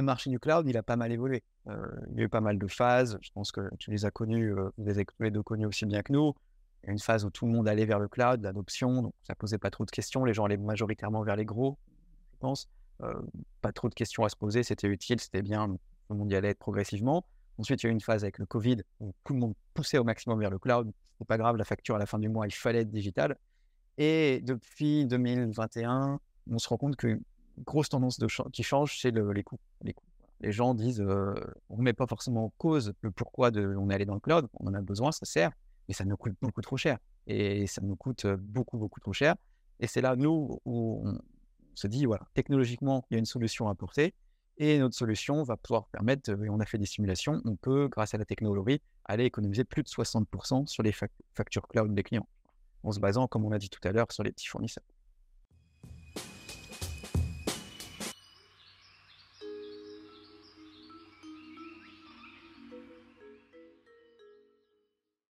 le marché du cloud, il a pas mal évolué. il y a eu pas mal de phases. Je pense que tu les as connues, vous les deux connues aussi bien que nous. Il y a une phase où tout le monde allait vers le cloud, l'adoption, donc ça posait pas trop de questions. Les gens allaient majoritairement vers les gros, je pense. pas trop de questions à se poser, c'était utile, c'était bien, tout le monde y allait progressivement. Ensuite, il y a eu une phase avec le Covid où tout le monde poussait au maximum vers le cloud. C'est pas grave, la facture à la fin du mois, il fallait être digital. Et depuis 2021, on se rend compte qu'une grosse tendance qui change, c'est les coûts. Les gens disent, on ne met pas forcément en cause le pourquoi on est allé dans le cloud, on en a besoin, ça sert, mais ça nous coûte beaucoup trop cher. Et ça nous coûte beaucoup, beaucoup trop cher. Et c'est là, nous, où on se dit, voilà, technologiquement, il y a une solution à apporter. Et notre solution va pouvoir permettre, et on a fait des simulations, on peut, grâce à la technologie, aller économiser plus de 60% sur les factures cloud des clients, en se basant, comme on a dit tout à l'heure, sur les petits fournisseurs.